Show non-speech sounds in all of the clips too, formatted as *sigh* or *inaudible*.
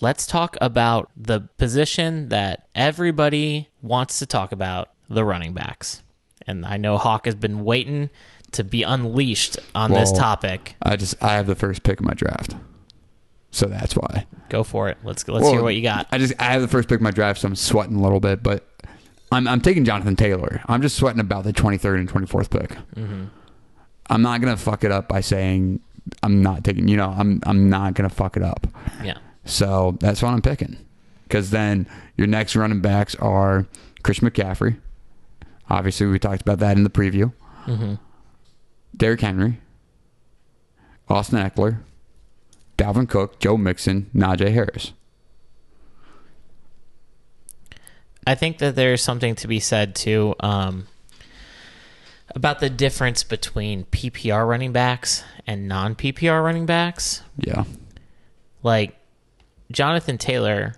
let's talk about the position that everybody wants to talk about the running backs. And I know Hawk has been waiting to be unleashed on this topic. I just I have the first pick of my draft, so that's why. Go for it. Let's let's Well, hear what you got. I just I have the first pick of my draft, so I'm sweating a little bit, but I'm I'm taking Jonathan Taylor. I'm just sweating about the 23rd and 24th pick. Mm-hmm. I'm not gonna fuck it up by saying I'm not taking. You know, I'm I'm not gonna fuck it up. Yeah. So that's what I'm picking. Because then your next running backs are Chris McCaffrey. Obviously, we talked about that in the preview. Mm-hmm. Derrick Henry, Austin Ekeler, Dalvin Cook, Joe Mixon, Najee Harris. I think that there's something to be said too um, about the difference between PPR running backs and non PPR running backs. Yeah. Like Jonathan Taylor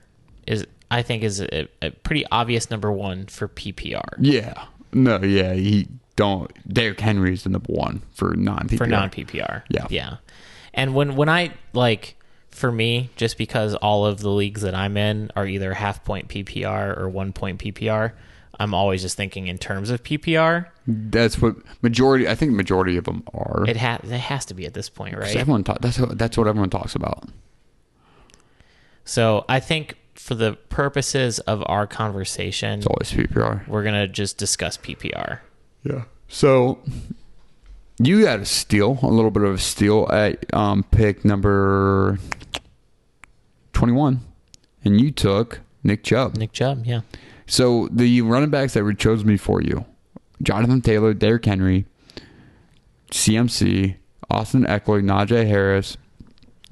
is, I think, is a, a pretty obvious number one for PPR. Yeah. No, yeah. He don't. Derrick Henry is the number one for non PPR. for non PPR. Yeah. yeah. And when when I like for me, just because all of the leagues that I'm in are either half point PPR or one point PPR, I'm always just thinking in terms of PPR. That's what majority. I think majority of them are. It has it has to be at this point, right? Everyone talk, that's what, that's what everyone talks about. So I think for the purposes of our conversation, It's always PPR. we're gonna just discuss PPR. Yeah. So you got a steal, a little bit of a steal at um, pick number twenty-one, and you took Nick Chubb. Nick Chubb, yeah. So the running backs that were chosen before you, Jonathan Taylor, Derrick Henry, CMC, Austin Ekeler, Najee Harris,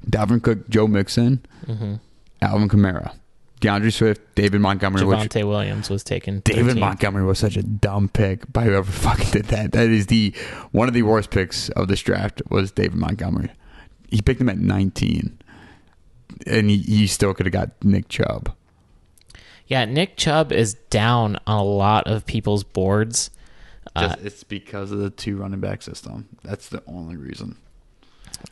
Dalvin Cook, Joe Mixon, hmm Alvin Kamara, D'Andre Swift, David Montgomery. Which Javonte Williams was taken. David 13. Montgomery was such a dumb pick by whoever *laughs* fucking did that. That is the one of the worst picks of this draft was David Montgomery. He picked him at 19, and he, he still could have got Nick Chubb. Yeah, Nick Chubb is down on a lot of people's boards. Uh, it's because of the two running back system. That's the only reason.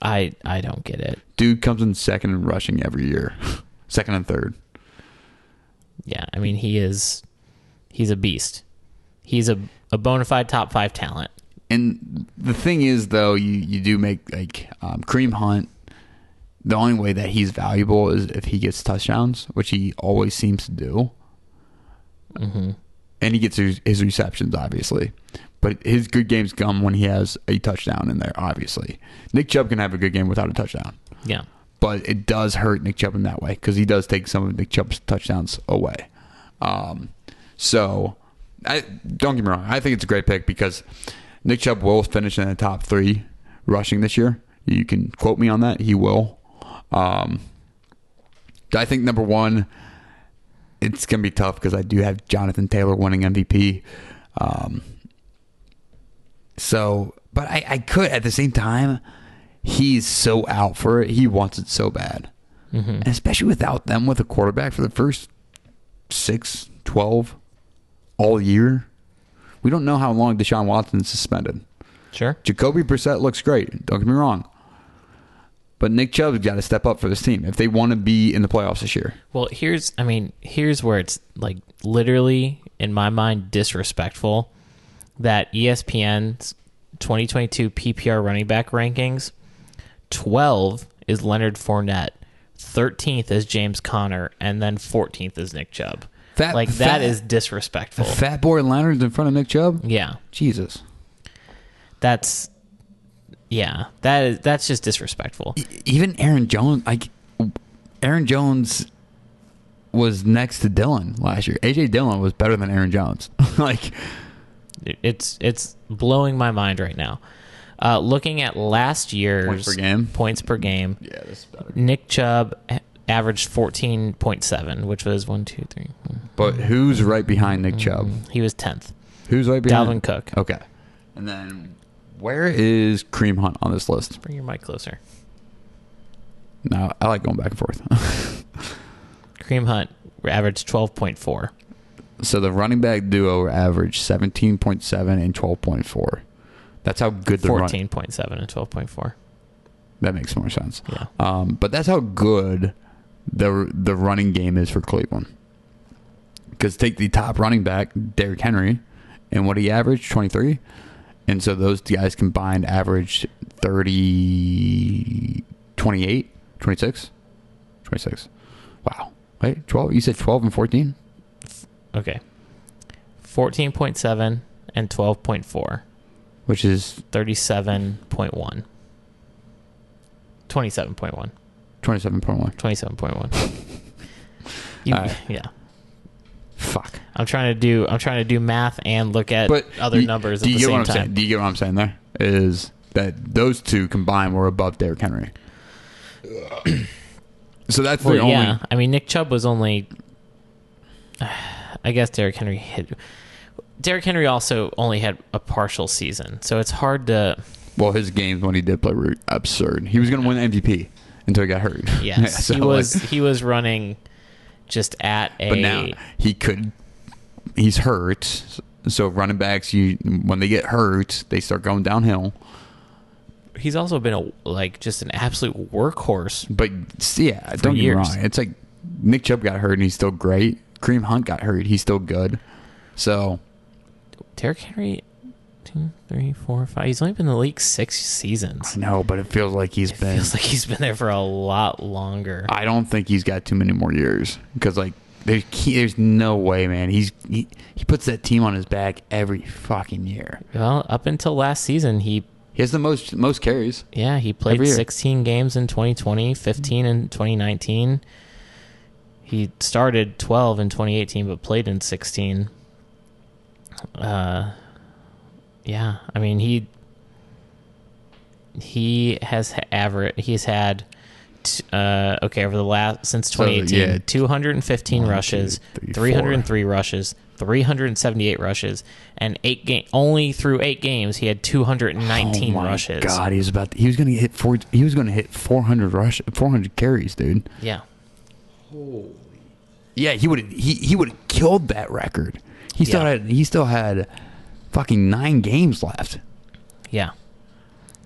I I don't get it. Dude comes in second in rushing every year, *laughs* second and third. Yeah, I mean he is he's a beast. He's a a bona fide top five talent. And the thing is, though, you you do make like um, Kareem Hunt. The only way that he's valuable is if he gets touchdowns, which he always seems to do. hmm and he gets his, his receptions, obviously. But his good games come when he has a touchdown in there, obviously. Nick Chubb can have a good game without a touchdown. Yeah. But it does hurt Nick Chubb in that way because he does take some of Nick Chubb's touchdowns away. Um, so, I, don't get me wrong. I think it's a great pick because Nick Chubb will finish in the top three rushing this year. You can quote me on that. He will. Um, I think number one, it's going to be tough because I do have Jonathan Taylor winning MVP. Um, so, but I, I could at the same time, he's so out for it. He wants it so bad. hmm And especially without them with a quarterback for the first six, 12 all year. We don't know how long Deshaun Watson's suspended. Sure. Jacoby Brissett looks great. Don't get me wrong. But Nick Chubb's got to step up for this team if they want to be in the playoffs this year. Well, here's I mean, here's where it's like literally in my mind disrespectful that ESPN's 2022 PPR running back rankings 12 is Leonard Fournette, 13th is James Conner, and then 14th is Nick Chubb. Fat- like fat- that is disrespectful. Fat Boy Leonard's in front of Nick Chubb? yeah. Jesus. That's yeah, that is that's just disrespectful. Even Aaron Jones, like Aaron Jones was next to Dillon last year. AJ Dillon was better than Aaron Jones. *laughs* like It's it's blowing my mind right now. Uh, looking at last year's Points per game? points per game, Yeah, this is better. Nick Chubb averaged 14.7, which was one, two, three. But who's right behind Nick Chubb? He was 10th. Who's right behind Dalvin Cook. Okay. And then where is Kareem Hunt on this list? Bring your mic closer. No, I like going back and forth. *laughs* Kareem Hunt averaged 12.4. so the running back duo averaged 17.7 and 12.4. That's how good the run. 14.7 and 12.4. That makes more sense. Yeah. Um, but that's how good the the running game is for Cleveland. Because take the top running back, Derrick Henry, and what he averaged, 23. And so those guys combined averaged 30, 28, 26? 26. Wow. Wait, 12? You said 12 and 14? Okay. 14.7 and 12.4. Which is 37.1. 27.1. 27.1. 27.1. *laughs* You, right. Yeah. Fuck. I'm trying to do I'm trying to do math and look at But other you- numbers do you the get same what I'm time. saying? Do you get what I'm saying there? Is that those two combined were above Derrick Henry. *clears throat* so that's the only yeah. I mean, Nick Chubb was only. *sighs* I guess Derrick Henry hit. Derrick Henry also only had a partial season, so it's hard to. Well, his games when he did play were absurd. He was going to win MVP until he got hurt. *laughs* Yes, Yeah, *laughs* so, he like, was. he was running just at a. but now he could. He's hurt. So running backs, you when they get hurt, they start going downhill. he's also been a like just an absolute workhorse. But yeah, don't get me wrong. It's like Nick Chubb got hurt and he's still great. Kareem Hunt got hurt, he's still good. So Derrick Henry, two, three, four, five. He's only been in the league six seasons. no, but it feels like he's been. Feels like he's been there for a lot longer. I don't think he's got too many more years because like there's there's no way, man. He's he, he puts that team on his back every fucking year. Well, up until last season, he He has the most most carries. Yeah, he played 16 games in 2020, 15 in 2019. He started 12 in 2018, but played in 16. Uh, yeah, I mean he he has average. He's had t- uh, okay over the last since So, 2018, yeah. 215 One, two, rushes, three, 303 rushes, 378 rushes, and eight game only through eight games he had 219 oh my rushes. God, he's about. he was gonna hit four. He was gonna hit 400 rush, 400 carries, dude. Yeah. Holy yeah, he would. He he would have killed that record. He still Yeah. had. He still had fucking nine games left. Yeah.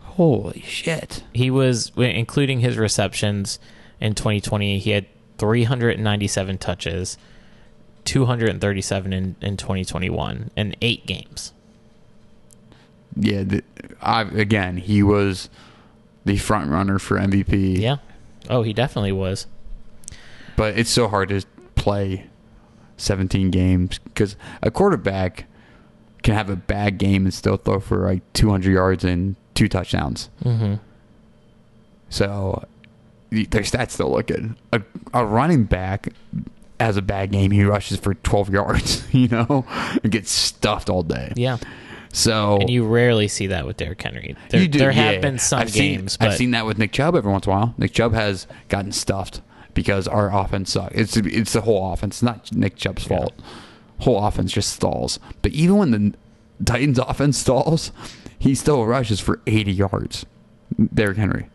Holy shit! He was including his receptions in 2020, he had 397 touches, 237 in, in 2021 and 8 games. Yeah, the, I, again, he was the front runner for MVP. Yeah. Oh, he definitely was. but it's so hard to play 17 games because a quarterback can have a bad game and still throw for like 200 yards and two touchdowns. Mhm. So their stats still look good. A, a running back has a bad game, he rushes for 12 *laughs* yards, you know, and gets stuffed all day. Yeah. So And you rarely see that with Derrick Henry. There, You do, there have been some I've seen- games, but I've seen that with Nick Chubb every once in a while. Nick Chubb has gotten stuffed because our offense sucks. It's it's the whole offense, it's not Nick Chubb's Yeah. fault. Whole offense just stalls. But even when the Titans *laughs* offense stalls, he still rushes for 80 yards. Derrick Henry.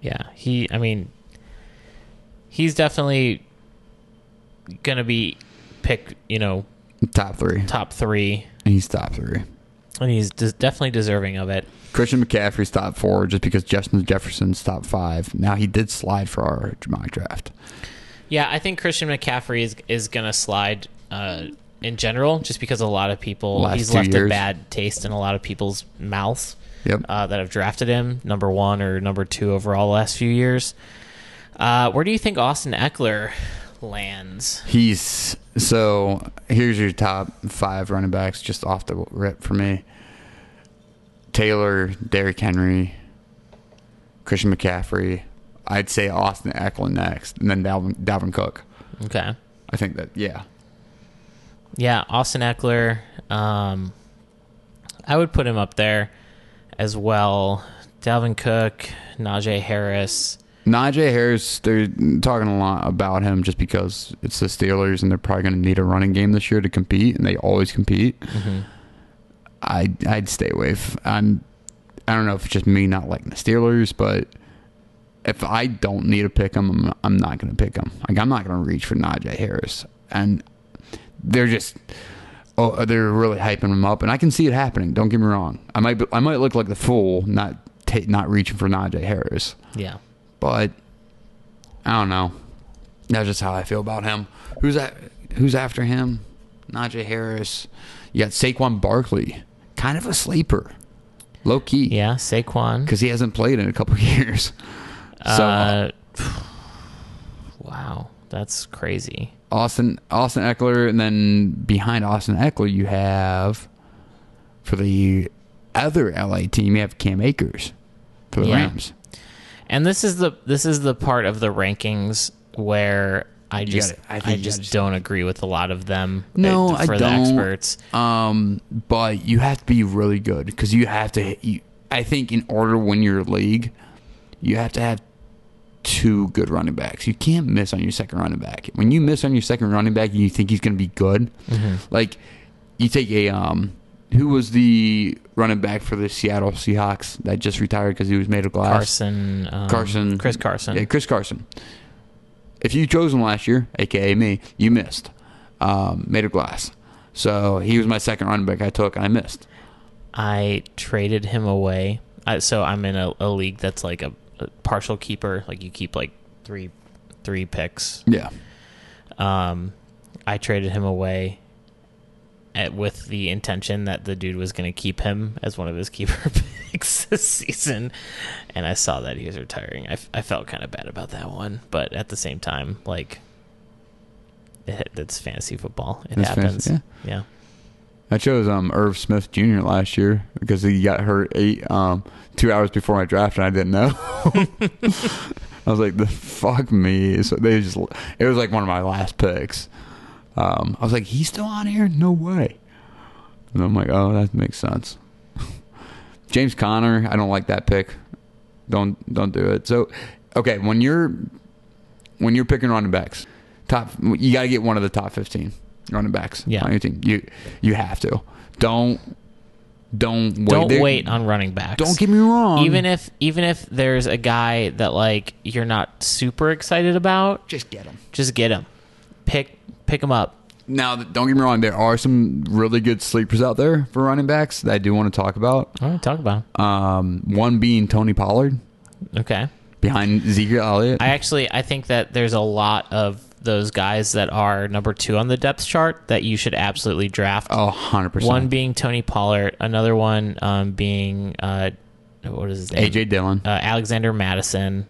yeah, he I mean he's definitely going to be picked, you know, Top three. top 3 He's top three. and he's des- definitely deserving of it. Christian McCaffrey's top four just because Justin Jefferson's top five. Now he did slide for our mock draft. Yeah, I think Christian McCaffrey is is gonna slide uh, in general, just because a lot of people Last he's left a bad taste in a lot of people's mouths Yep. uh, that have drafted him number one or number two overall the last few years. Uh, where do you think Austin Ekeler lands? He's so here's your top five running backs just off the rip for me. Taylor, Derrick Henry, Christian McCaffrey. I'd say Austin Ekeler next, and then Dalvin, Dalvin Cook. Okay, I think that yeah. yeah, Austin Ekeler. Um, I would put him up there as well. Dalvin Cook, Najee Harris. Najee Harris, they're talking a lot about him just because it's the Steelers and they're probably going to need a running game this year to compete, and they always compete. Mhm. I'd I'd stay away. I'm I don't know if it's just me not liking the Steelers, but if I don't need to pick them, I'm, I'm not going to pick them. Like I'm not going to reach for Najee Harris, and they're just oh they're really hyping him up, and I can see it happening. Don't get me wrong. I might I might look like the fool not ta- not reaching for Najee Harris, Yeah. but I don't know. That's just how I feel about him. Who's that? Who's after him? Najee Harris. You got Saquon Barkley, kind of a sleeper, low key. Yeah, Saquon. because he hasn't played in a couple of *laughs* years. So uh, wow, that's crazy. Austin Austin Ekeler, and then behind Austin Ekeler, you have for the other LA team, you have Cam Akers for the Yeah. Rams. And this is the this is the part of the rankings where I just gotta- I I, think you just don't agree with a lot of them. No, uh, I for the don't. experts. Um, but you have to be really good because you have to. You, I think in order to win your league, you have to have two good running backs. You can't miss on your second running back. When you miss on your second running back and you think he's going to be good, like you take a um, who was the running back for the Seattle Seahawks that just retired because he was made of glass? Carson, um, Carson, Chris Carson. Yeah, Chris Carson. If you chose him last year, aka me, you missed. Um, made of glass. So he was my second running back I took, and I missed. I traded him away. I, so I'm in a, a league that's like a, a partial keeper. Like you keep like three three picks. Yeah. Um, I traded him away at, with the intention that the dude was going to keep him as one of his keeper *laughs* picks this season, and I saw that he was retiring. I felt kind of bad about that one, but at the same time, like it, it's fantasy football. It happens. fantasy, yeah. I chose um Irv Smith Jr. last year because he got hurt eight um two hours before my draft, and I didn't know. *laughs* I was like, "The fuck me!" So they just it was like one of my last picks. Um, I was like, "He's still on here? No way!" And I'm like, "Oh, that makes sense." *laughs* James Conner, I don't like that pick. Don't don't do it. So, okay, when you're when you're picking running backs, top you got to get one of the top 15 running backs Yeah. on your team. You you have to. Don't don't wait. Don't There- wait on running backs. Don't get me wrong. even if even if there's a guy that like you're not super excited about, just get him. just get him. Pick pick him up. Now, don't get me wrong. There are some really good sleepers out there for running backs that I do want to talk about. All right, talk about. Um, one being Tony Pollard Okay. behind Ezekiel Elliott. I actually I think that there's a lot of those guys that are number two on the depth chart that you should absolutely draft. oh, 100 percent. One being Tony Pollard, another one um, being uh, what is his name? AJ Dillon uh, Alexander Mattison,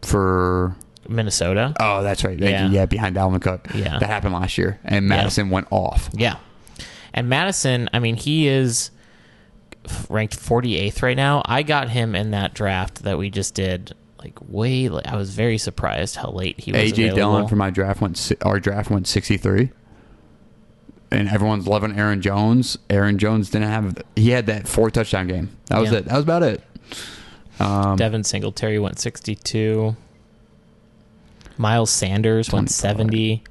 for Minnesota. oh, that's right. Thank Yeah. you. Yeah, behind Dalvin Cook. Yeah. that happened last year, and Mattison went off. Yeah. And Mattison, I mean, he is ranked 48th right now. I got him in that draft that we just did like way late. I was very surprised how late he was AJ. Dillon for my draft went our draft went 63. And everyone's loving Aaron Jones. Aaron Jones didn't have he had that four touchdown game. That was Yeah. it. That was about it. Um, Devin Singletary went 62. Miles Sanders Tony went 70.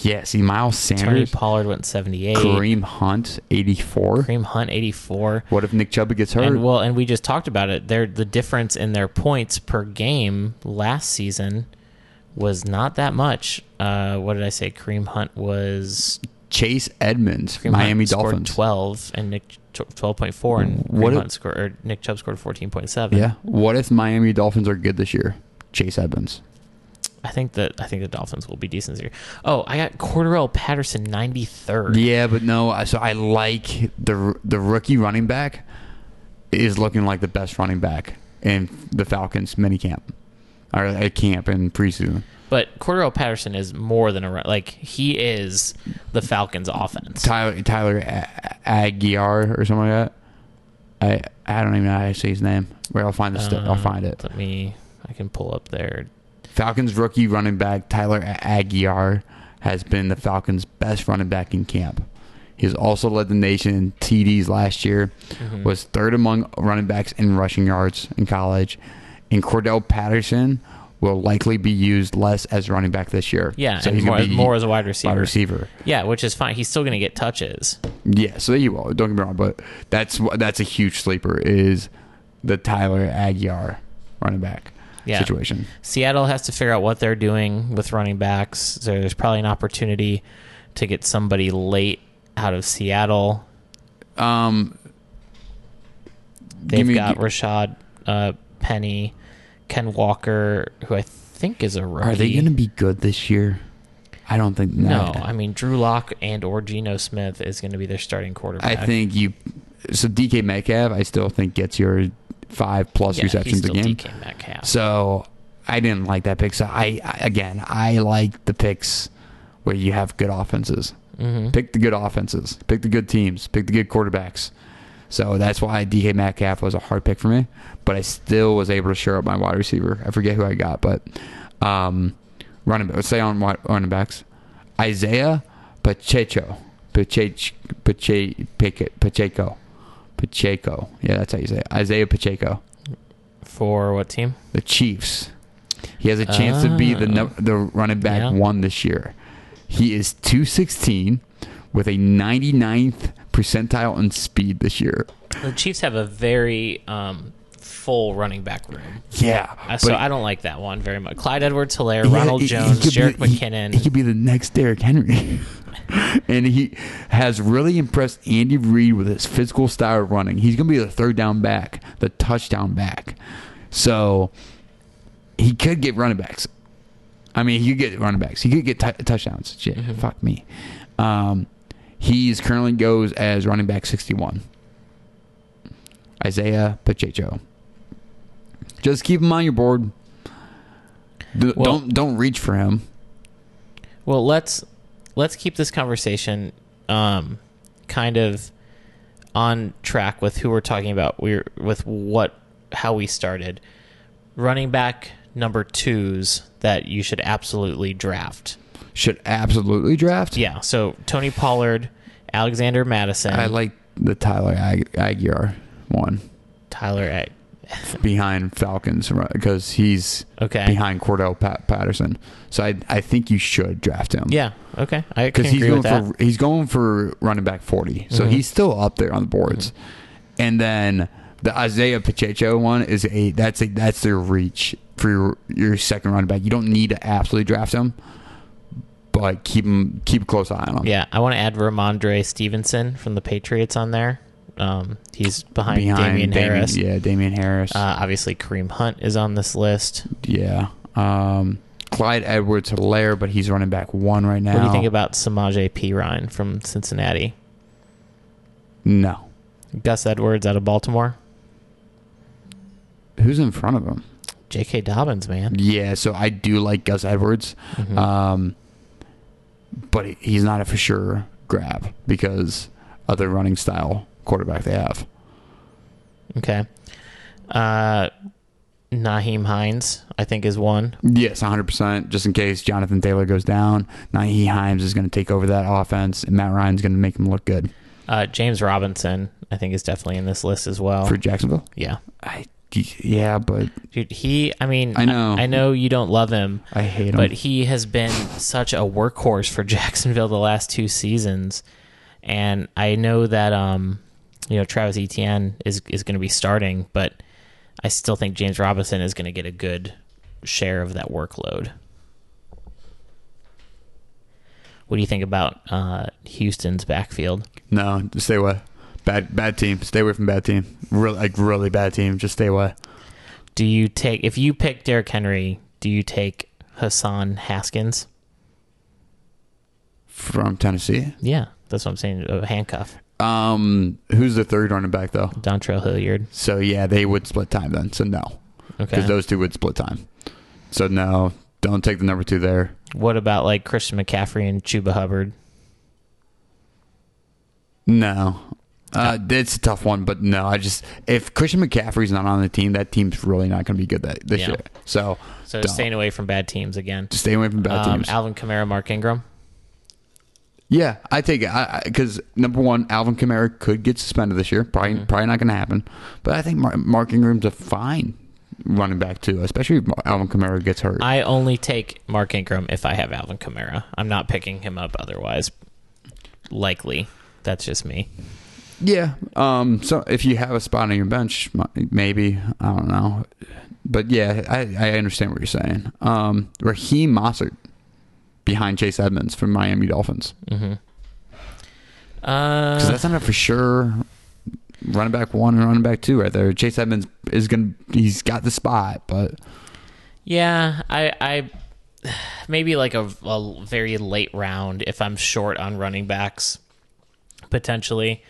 yeah, see Miles Sanders. Tony Pollard went 78. Kareem Hunt 84. Kareem Hunt 84. What if Nick Chubb gets hurt? And well, and we just talked about it. There, the difference in their points per game last season was not that much. Uh, what did I say? Kareem Hunt was Chase Edmonds, Kareem Miami Hunt scored Dolphins. twelve, and Nick twelve point four, and What Kareem if- Hunt scored or Nick Chubb scored fourteen point seven. Yeah. What if Miami Dolphins are good this year? Chase Edmonds. I think that I think the Dolphins will be decent this year. Oh, I got Cordarrelle Patterson ninety third. Yeah, but no. So I like the the rookie running back is looking like the best running back in the Falcons mini camp or at camp in preseason. But Cordarrelle Patterson is more than a. Like he is the Falcons' offense. Tyler Tyler A- Aguiar or something like that. I I don't even know how to say his name. Where I'll find the st- I'll Um, find it. Let me. I can pull up there. Falcons rookie running back Tyler Aguiar has been the Falcons' best running back in camp. He's also led the nation in TDs last year. Mm-hmm. Was third among running backs in rushing yards in college. And Cordell Patterson will likely be used less as running back this year. Yeah, so he's more, more as a wide receiver. wide receiver. Yeah, which is fine. He's still going to get touches. Yeah, so there you will. Don't get me wrong, but that's that's a huge sleeper is the Tyler Aguiar running back Yeah. situation. Seattle has to figure out what they're doing with running backs. So there's probably an opportunity to get somebody late out of Seattle. Um, They've me- got Rashaad uh, Penny, Ken Walker, who I think is a rookie. Are they going to be good this year? I don't think No, I mean Drew Lock and or Geno Smith is going to be their starting quarterback. I think you. So DK Metcalf, I still think gets your five plus yeah, receptions a game. So I didn't like that pick. So I, I again, I like the picks where you have good offenses. hmm Pick the good offenses. Pick the good teams. Pick the good quarterbacks. So that's why DK Metcalf was a hard pick for me. But I still was able to share up my wide receiver. I forget who I got, but um, running back. Let's say on running backs, Isaiah Pacheco, Pacheco, Pacheco, Pacheco, Pacheco. Yeah, that's how you say it. Isaiah Pacheco For what team? the Chiefs. He has a chance to be the num- the running back Yeah. one this year. He is 216 with a 99th percentile in speed this year. The Chiefs have a very um, full running back room. Yeah. Uh, so I don't like that one very much. Clyde Edwards Helaire, he- Ronald he- Jones, Jerick the- he- McKinnon. He, could be the next Derrick Henry. *laughs* and he has really impressed Andy Reid with his physical style of running. He's going to be the third down back, the touchdown back. So he could get running backs. I mean, he could get running backs. He could get t- touchdowns. Shit, Mhm. fuck me. Um, he's currently goes as running back 61. Isaiah Pacheco. Just keep him on your board. D- Well- don't don't reach for him. Well, let's let's keep this conversation um, kind of on track with who we're talking about. We're with what how we started. Running back number twos that you should absolutely draft. Should absolutely draft. Yeah. So Tony Pollard, Alexander Mattison, I like the Tyler Ag- Aguiar one Tyler. Ag- behind Falcons because he's Okay. behind Cordell Pat- Patterson. So I I think you should draft him. Yeah. Okay. I because he's agree going for he's going for running back forty, so Mhm. he's still up there on the boards. And then the Isaiah Pacheco one is a that's a that's their reach for your, your second running back. You don't need to absolutely draft him, but keep him keep a close eye on him. Yeah, I want to add Rhamondre Stevenson from the Patriots on there. Um, he's behind, behind Damien Harris. Yeah, Damien Harris. Uh, obviously, Kareem Hunt is on this list. yeah. Um, Clyde Edwards Helaire, but he's running back one right now. What do you think about Samaje Perine from Cincinnati? No. Gus Edwards out of Baltimore? Who's in front of him? J.K. Dobbins, man. Yeah, so I do like Gus Edwards. Mhm. Um, but he's not a for sure grab because of the running style quarterback they have. okay. Uh, Nyheim Hines, I think, is one. Yes, 100%. Just in case Jonathan Taylor goes down, Nyheim Hines is going to take over that offense, and Matt Ryan's going to make him look good Uh, James Robinson, I think, is definitely in this list as well. for Jacksonville. yeah. I, yeah, but Dude, he, I mean, I know. I, know you don't love him, I hate him. but he has been such a workhorse for *laughs* Jacksonville the last two seasons, and I know that um, you know Travis Etienne is is going to be starting, but I still think James Robinson is going to get a good share of that workload. What do you think about uh, Houston's backfield? no, stay away. Bad, bad team. Stay away from bad team. Really, like really bad team. Just stay away. Do you take if you pick Derrick Henry? Do you take Hassan Haskins? From Tennessee. Yeah, that's what I'm saying. A handcuff, Um, who's the third running back though? Dontrell Hilliard. So yeah, they would split time then. So no, Okay. because those two would split time. So no, don't take the number two there. What about like Christian McCaffrey and Chuba Hubbard? No, uh, it's a tough one, but no, I just if Christian McCaffrey's not on the team, that team's really not going to be good that this Yeah. year. So So Don't. staying away from bad teams again. just stay away from bad Um, teams. Alvin Kamara, Mark Ingram. Yeah, I take it because number one, Alvin Kamara could get suspended this year. Probably, Mhm. probably not going to happen. But I think Mar- Mark Ingram's a fine running back too, especially if Alvin Kamara gets hurt. I only take Mark Ingram if I have Alvin Kamara. I'm not picking him up otherwise. Likely, that's just me. Yeah. Um. So if you have a spot on your bench, maybe I don't know, but yeah, I, I understand what you're saying. Um. Raheem Mostert behind Chase Edmonds from Miami Dolphins hmm because Uh, that's not for sure. running back one and running back two right there. Chase Edmonds is gonna he's got the spot, but Yeah, I, I maybe like a, a very late round if I'm short on running backs, potentially.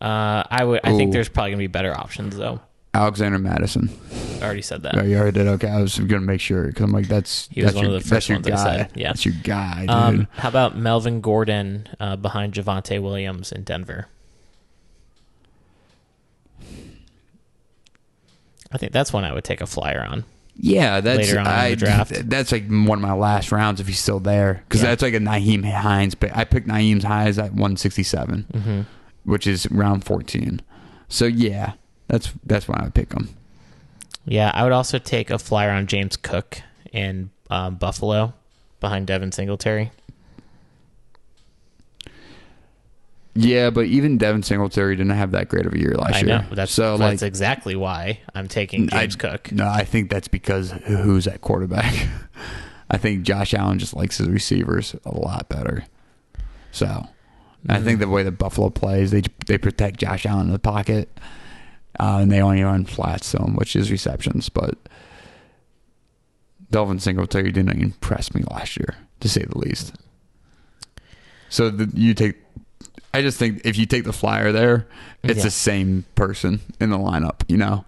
Uh, I would. I think there's probably gonna be better options though. Alexander Mattison. I already said that. Oh, you already did. Okay, I was gonna make sure because I'm like that's He was that's one your, of the first ones I guy. said, yeah. that's your guy, dude. Um, how about Melvin Gordon uh, behind Javonte Williams in Denver? I think that's one I would take a flyer on. yeah, that's later on in the I, draft. That's like one of my last rounds if he's still there because Yeah. that's like a Nyheim Hines. But I picked Nyheim Hines at 167, Mm-hmm. which is round 14. So yeah, that's that's when I would pick him. Yeah, I would also take a flyer on James Cook in um, Buffalo behind Devin Singletary. Yeah, but even Devin Singletary didn't have that great of a year last I year. know that's so that's like exactly why I'm taking James I- Cook. No, I think that's because who's at quarterback. *laughs* I think Josh Allen just likes his receivers a lot better. So I think the way that Buffalo plays, they they protect Josh Allen in the pocket, uh, and they only run flats to him, which is receptions. But Devin Singletary didn't impress me last year, to say the least. So the, you take. I just think if you take the flyer there, it's Yeah. the same person in the lineup, you know.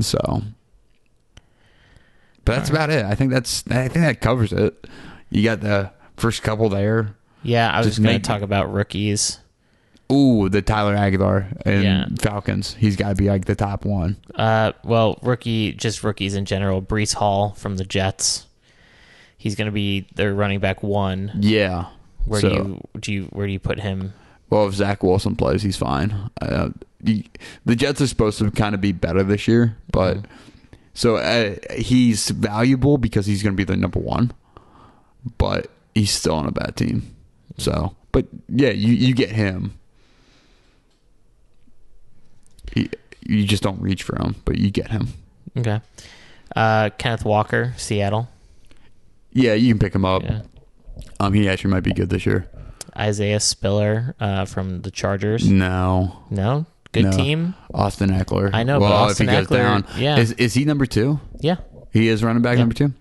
So, but that's about it. I think that's. I think that covers it. You got the first couple there. Yeah, I was Just going to talk about rookies. Ooh, the Tyler Aguilar and Yeah. Falcons. He's got to be like the top one. Uh, well, rookie, just rookies in general. Breece Hall from the Jets. He's going to be their running back one. Yeah. Where So- do you do you where do you put him? Well, if Zach Wilson plays, he's fine. Uh, you, the Jets are supposed to kind of be better this year, but so uh, he's valuable because he's going to be the number one, but he's still on a bad team. So, but yeah, you you get him. He, you just don't reach for him, but you get him. Okay. Uh, Kenneth Walker, Seattle. Yeah, you can pick him up. Yeah. Um, he actually might be good this year. Isaiah Spiller uh, from the Chargers. No, No, good No. team. Austin Ekeler. I know, but Austin if he goes Ekeler- down, yeah. is is he number two? Yeah. He is running back Yeah. number two.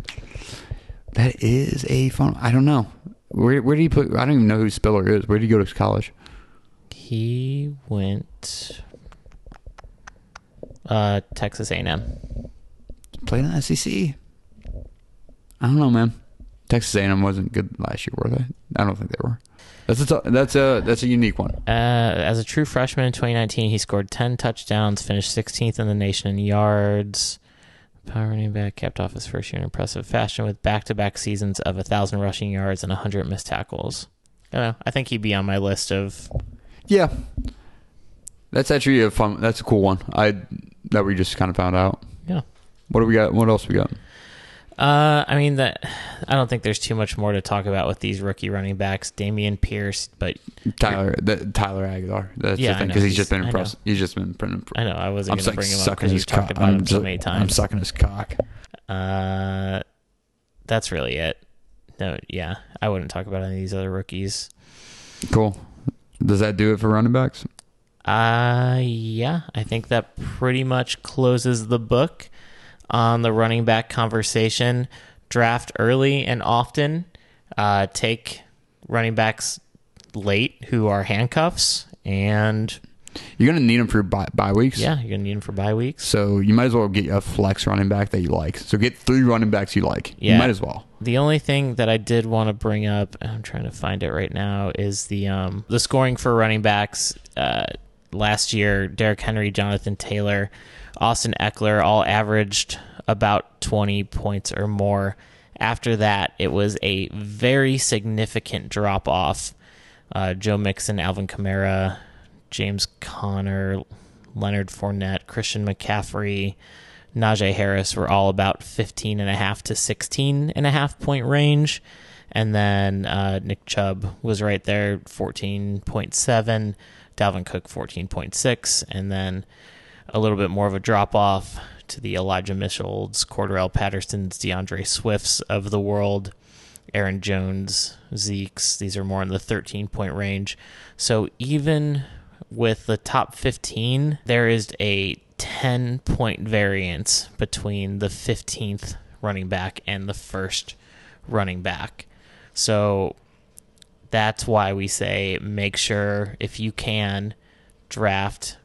That is a fun. I don't know. Where where do you put? I don't even know who Spiller is. Where did he go to college? He went uh, Texas A&M. Played in the SEC. I don't know, man. Texas A&M wasn't good last year, were they? I don't think they were. That's a t- that's a that's a unique one. Uh, as a true freshman in 2019, he scored 10 touchdowns, finished 16th in the nation in yards. Power running back capped off his first year in impressive fashion with back-to-back seasons of 1,000 rushing yards and 100 missed tackles. I don't know. I think he'd be on my list of. Yeah, that's actually a fun. That's a cool one. I that we just kind of found out. Yeah. What do we got? What else we got? Uh, I mean that. I don't think there's too much more to talk about with these rookie running backs. Dameon Pierce, but Tyler the, Tyler Aguilar. That's Yeah, the thing because he's He's- just been impressed. He's just been impressed. I know I wasn't going to bring him up because you his talked about I'm him so many I'm sucking his cock. Uh, that's really it. No, yeah, I wouldn't talk about any of these other rookies. Cool. Does that do it for running backs? Uh, yeah, I think that pretty much closes the book on the running back conversation. Draft early and often. Uh, take running backs late who are handcuffs, and You're gonna need them for bye, bye weeks. yeah, you're gonna need them for bye weeks. So you might as well get a flex running back that you like. So get three running backs you like. Yeah. You might as well. The only thing that I did want to bring up, I'm trying to find it right now, is the um the scoring for running backs. Uh, last year, Derrick Henry, Jonathan Taylor, Austin Ekeler all averaged about 20 points or more. After that, it was a very significant drop off. Uh, Joe Mixon, Alvin Kamara, James Conner, Leonard Fournette, Christian McCaffrey, Najee Harris were all about 15 and a half to 16 and a half point range. And then uh, Nick Chubb was right there, 14.7. Dalvin Cook, 14.6. And then a little bit more of a drop off to the Elijah Mitchell's, Cordell Patterson's, D'Andre Swift's of the world, Aaron Jones, Zeke's. These are more in the 13 point range. So even with the top 15, there is a 10 point variance between the 15th running back and the first running back. So that's why we say make sure if you can draft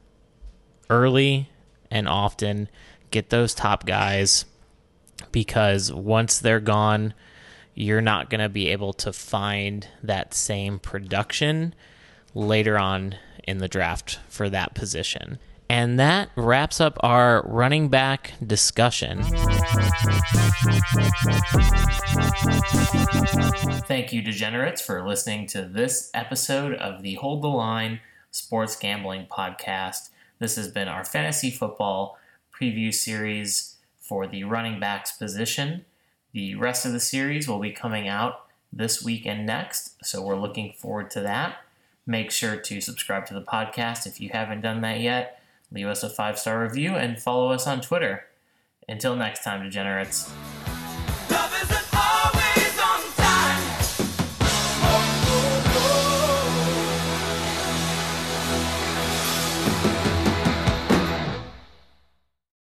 early and often, get those top guys because once they're gone, you're not going to be able to find that same production later on in the draft for that position. And that wraps up our running back discussion. Thank you, degenerates, for listening to this episode of the Hold the Line Sports Gambling Podcast. This has been our fantasy football preview series for the running backs position. The rest of the series will be coming out this week and next, so we're looking forward to that. Make sure to subscribe to the podcast if you haven't done that yet leave us a five star review, and follow us on Twitter. Until next time, degenerates.